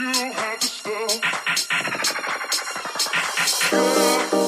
You have to stop.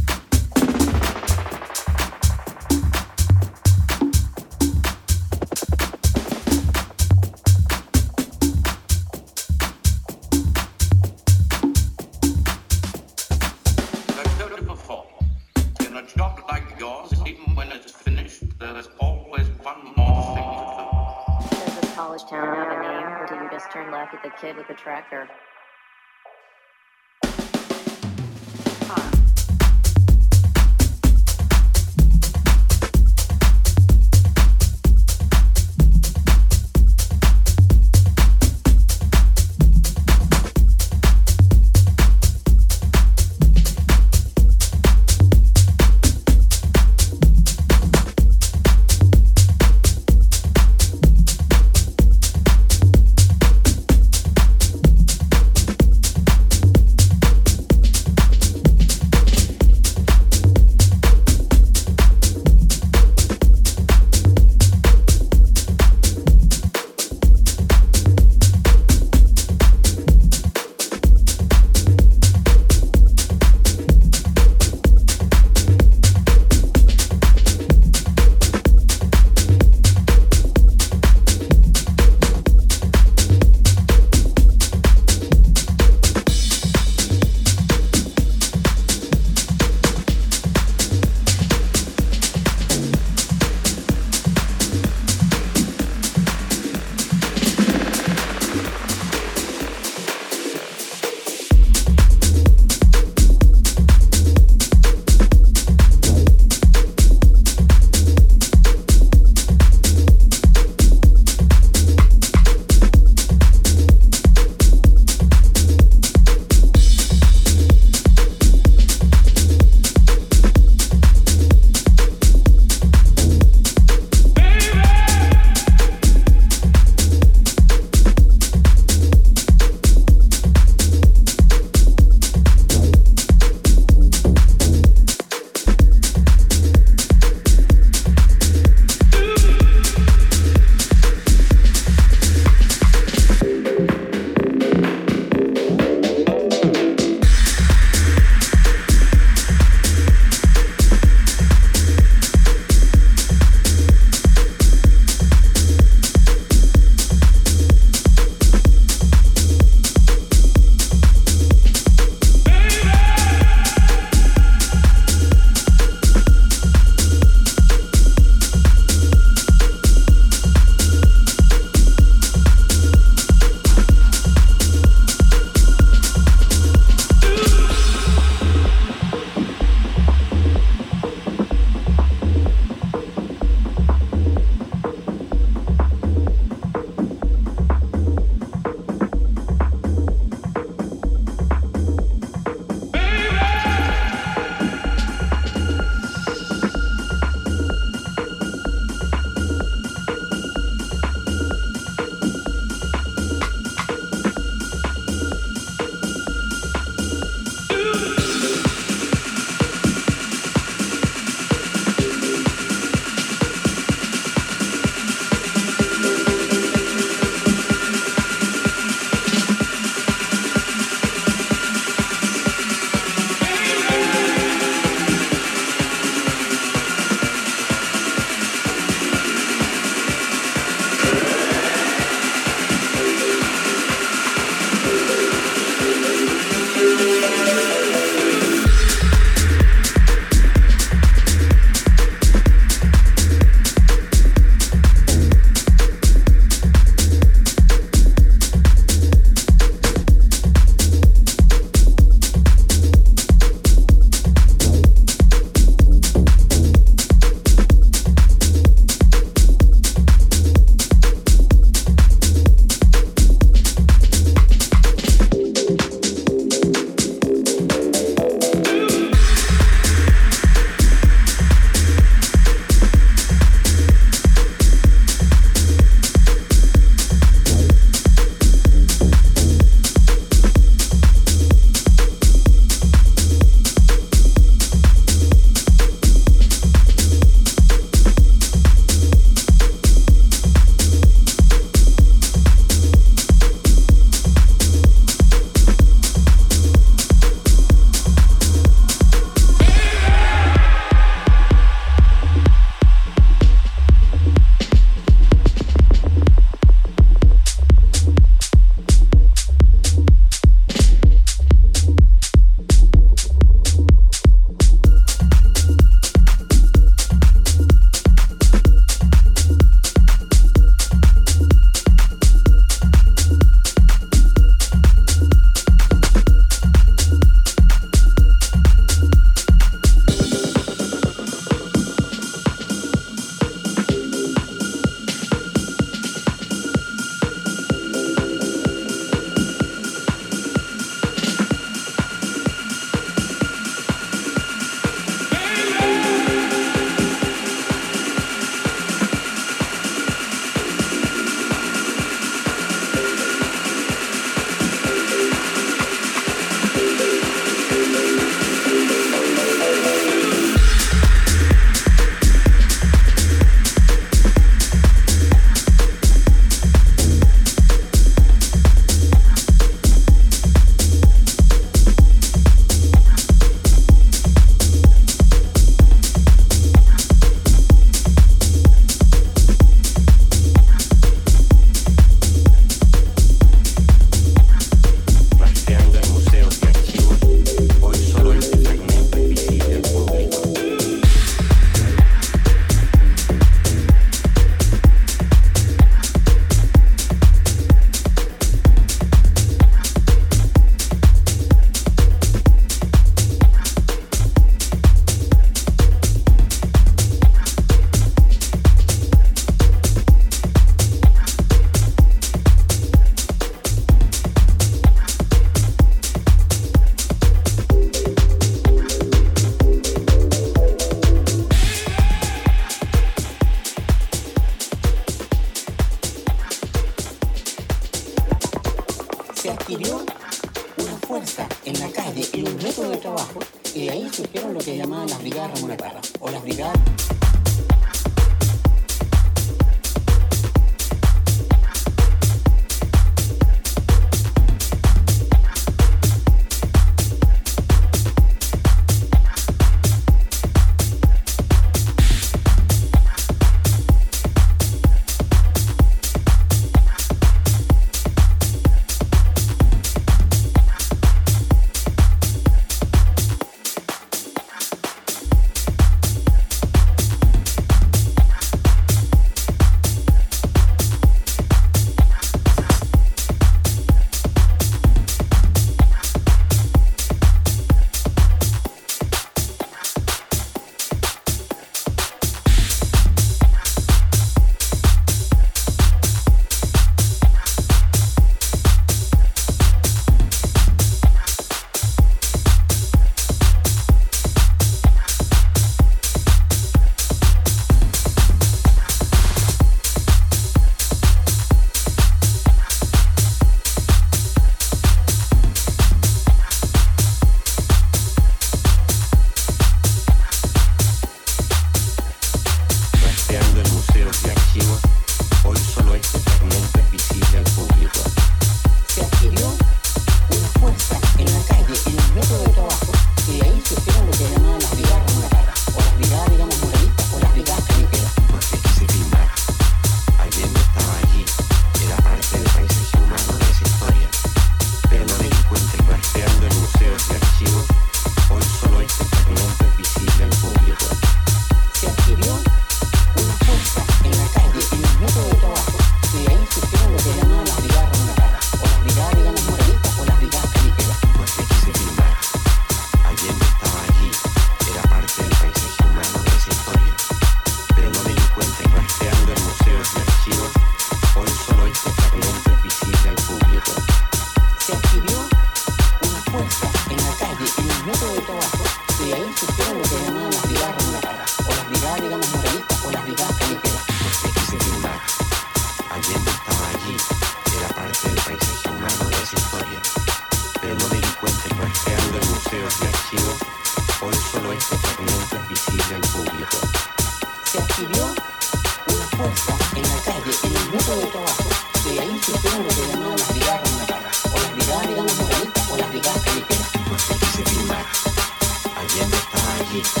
Thank.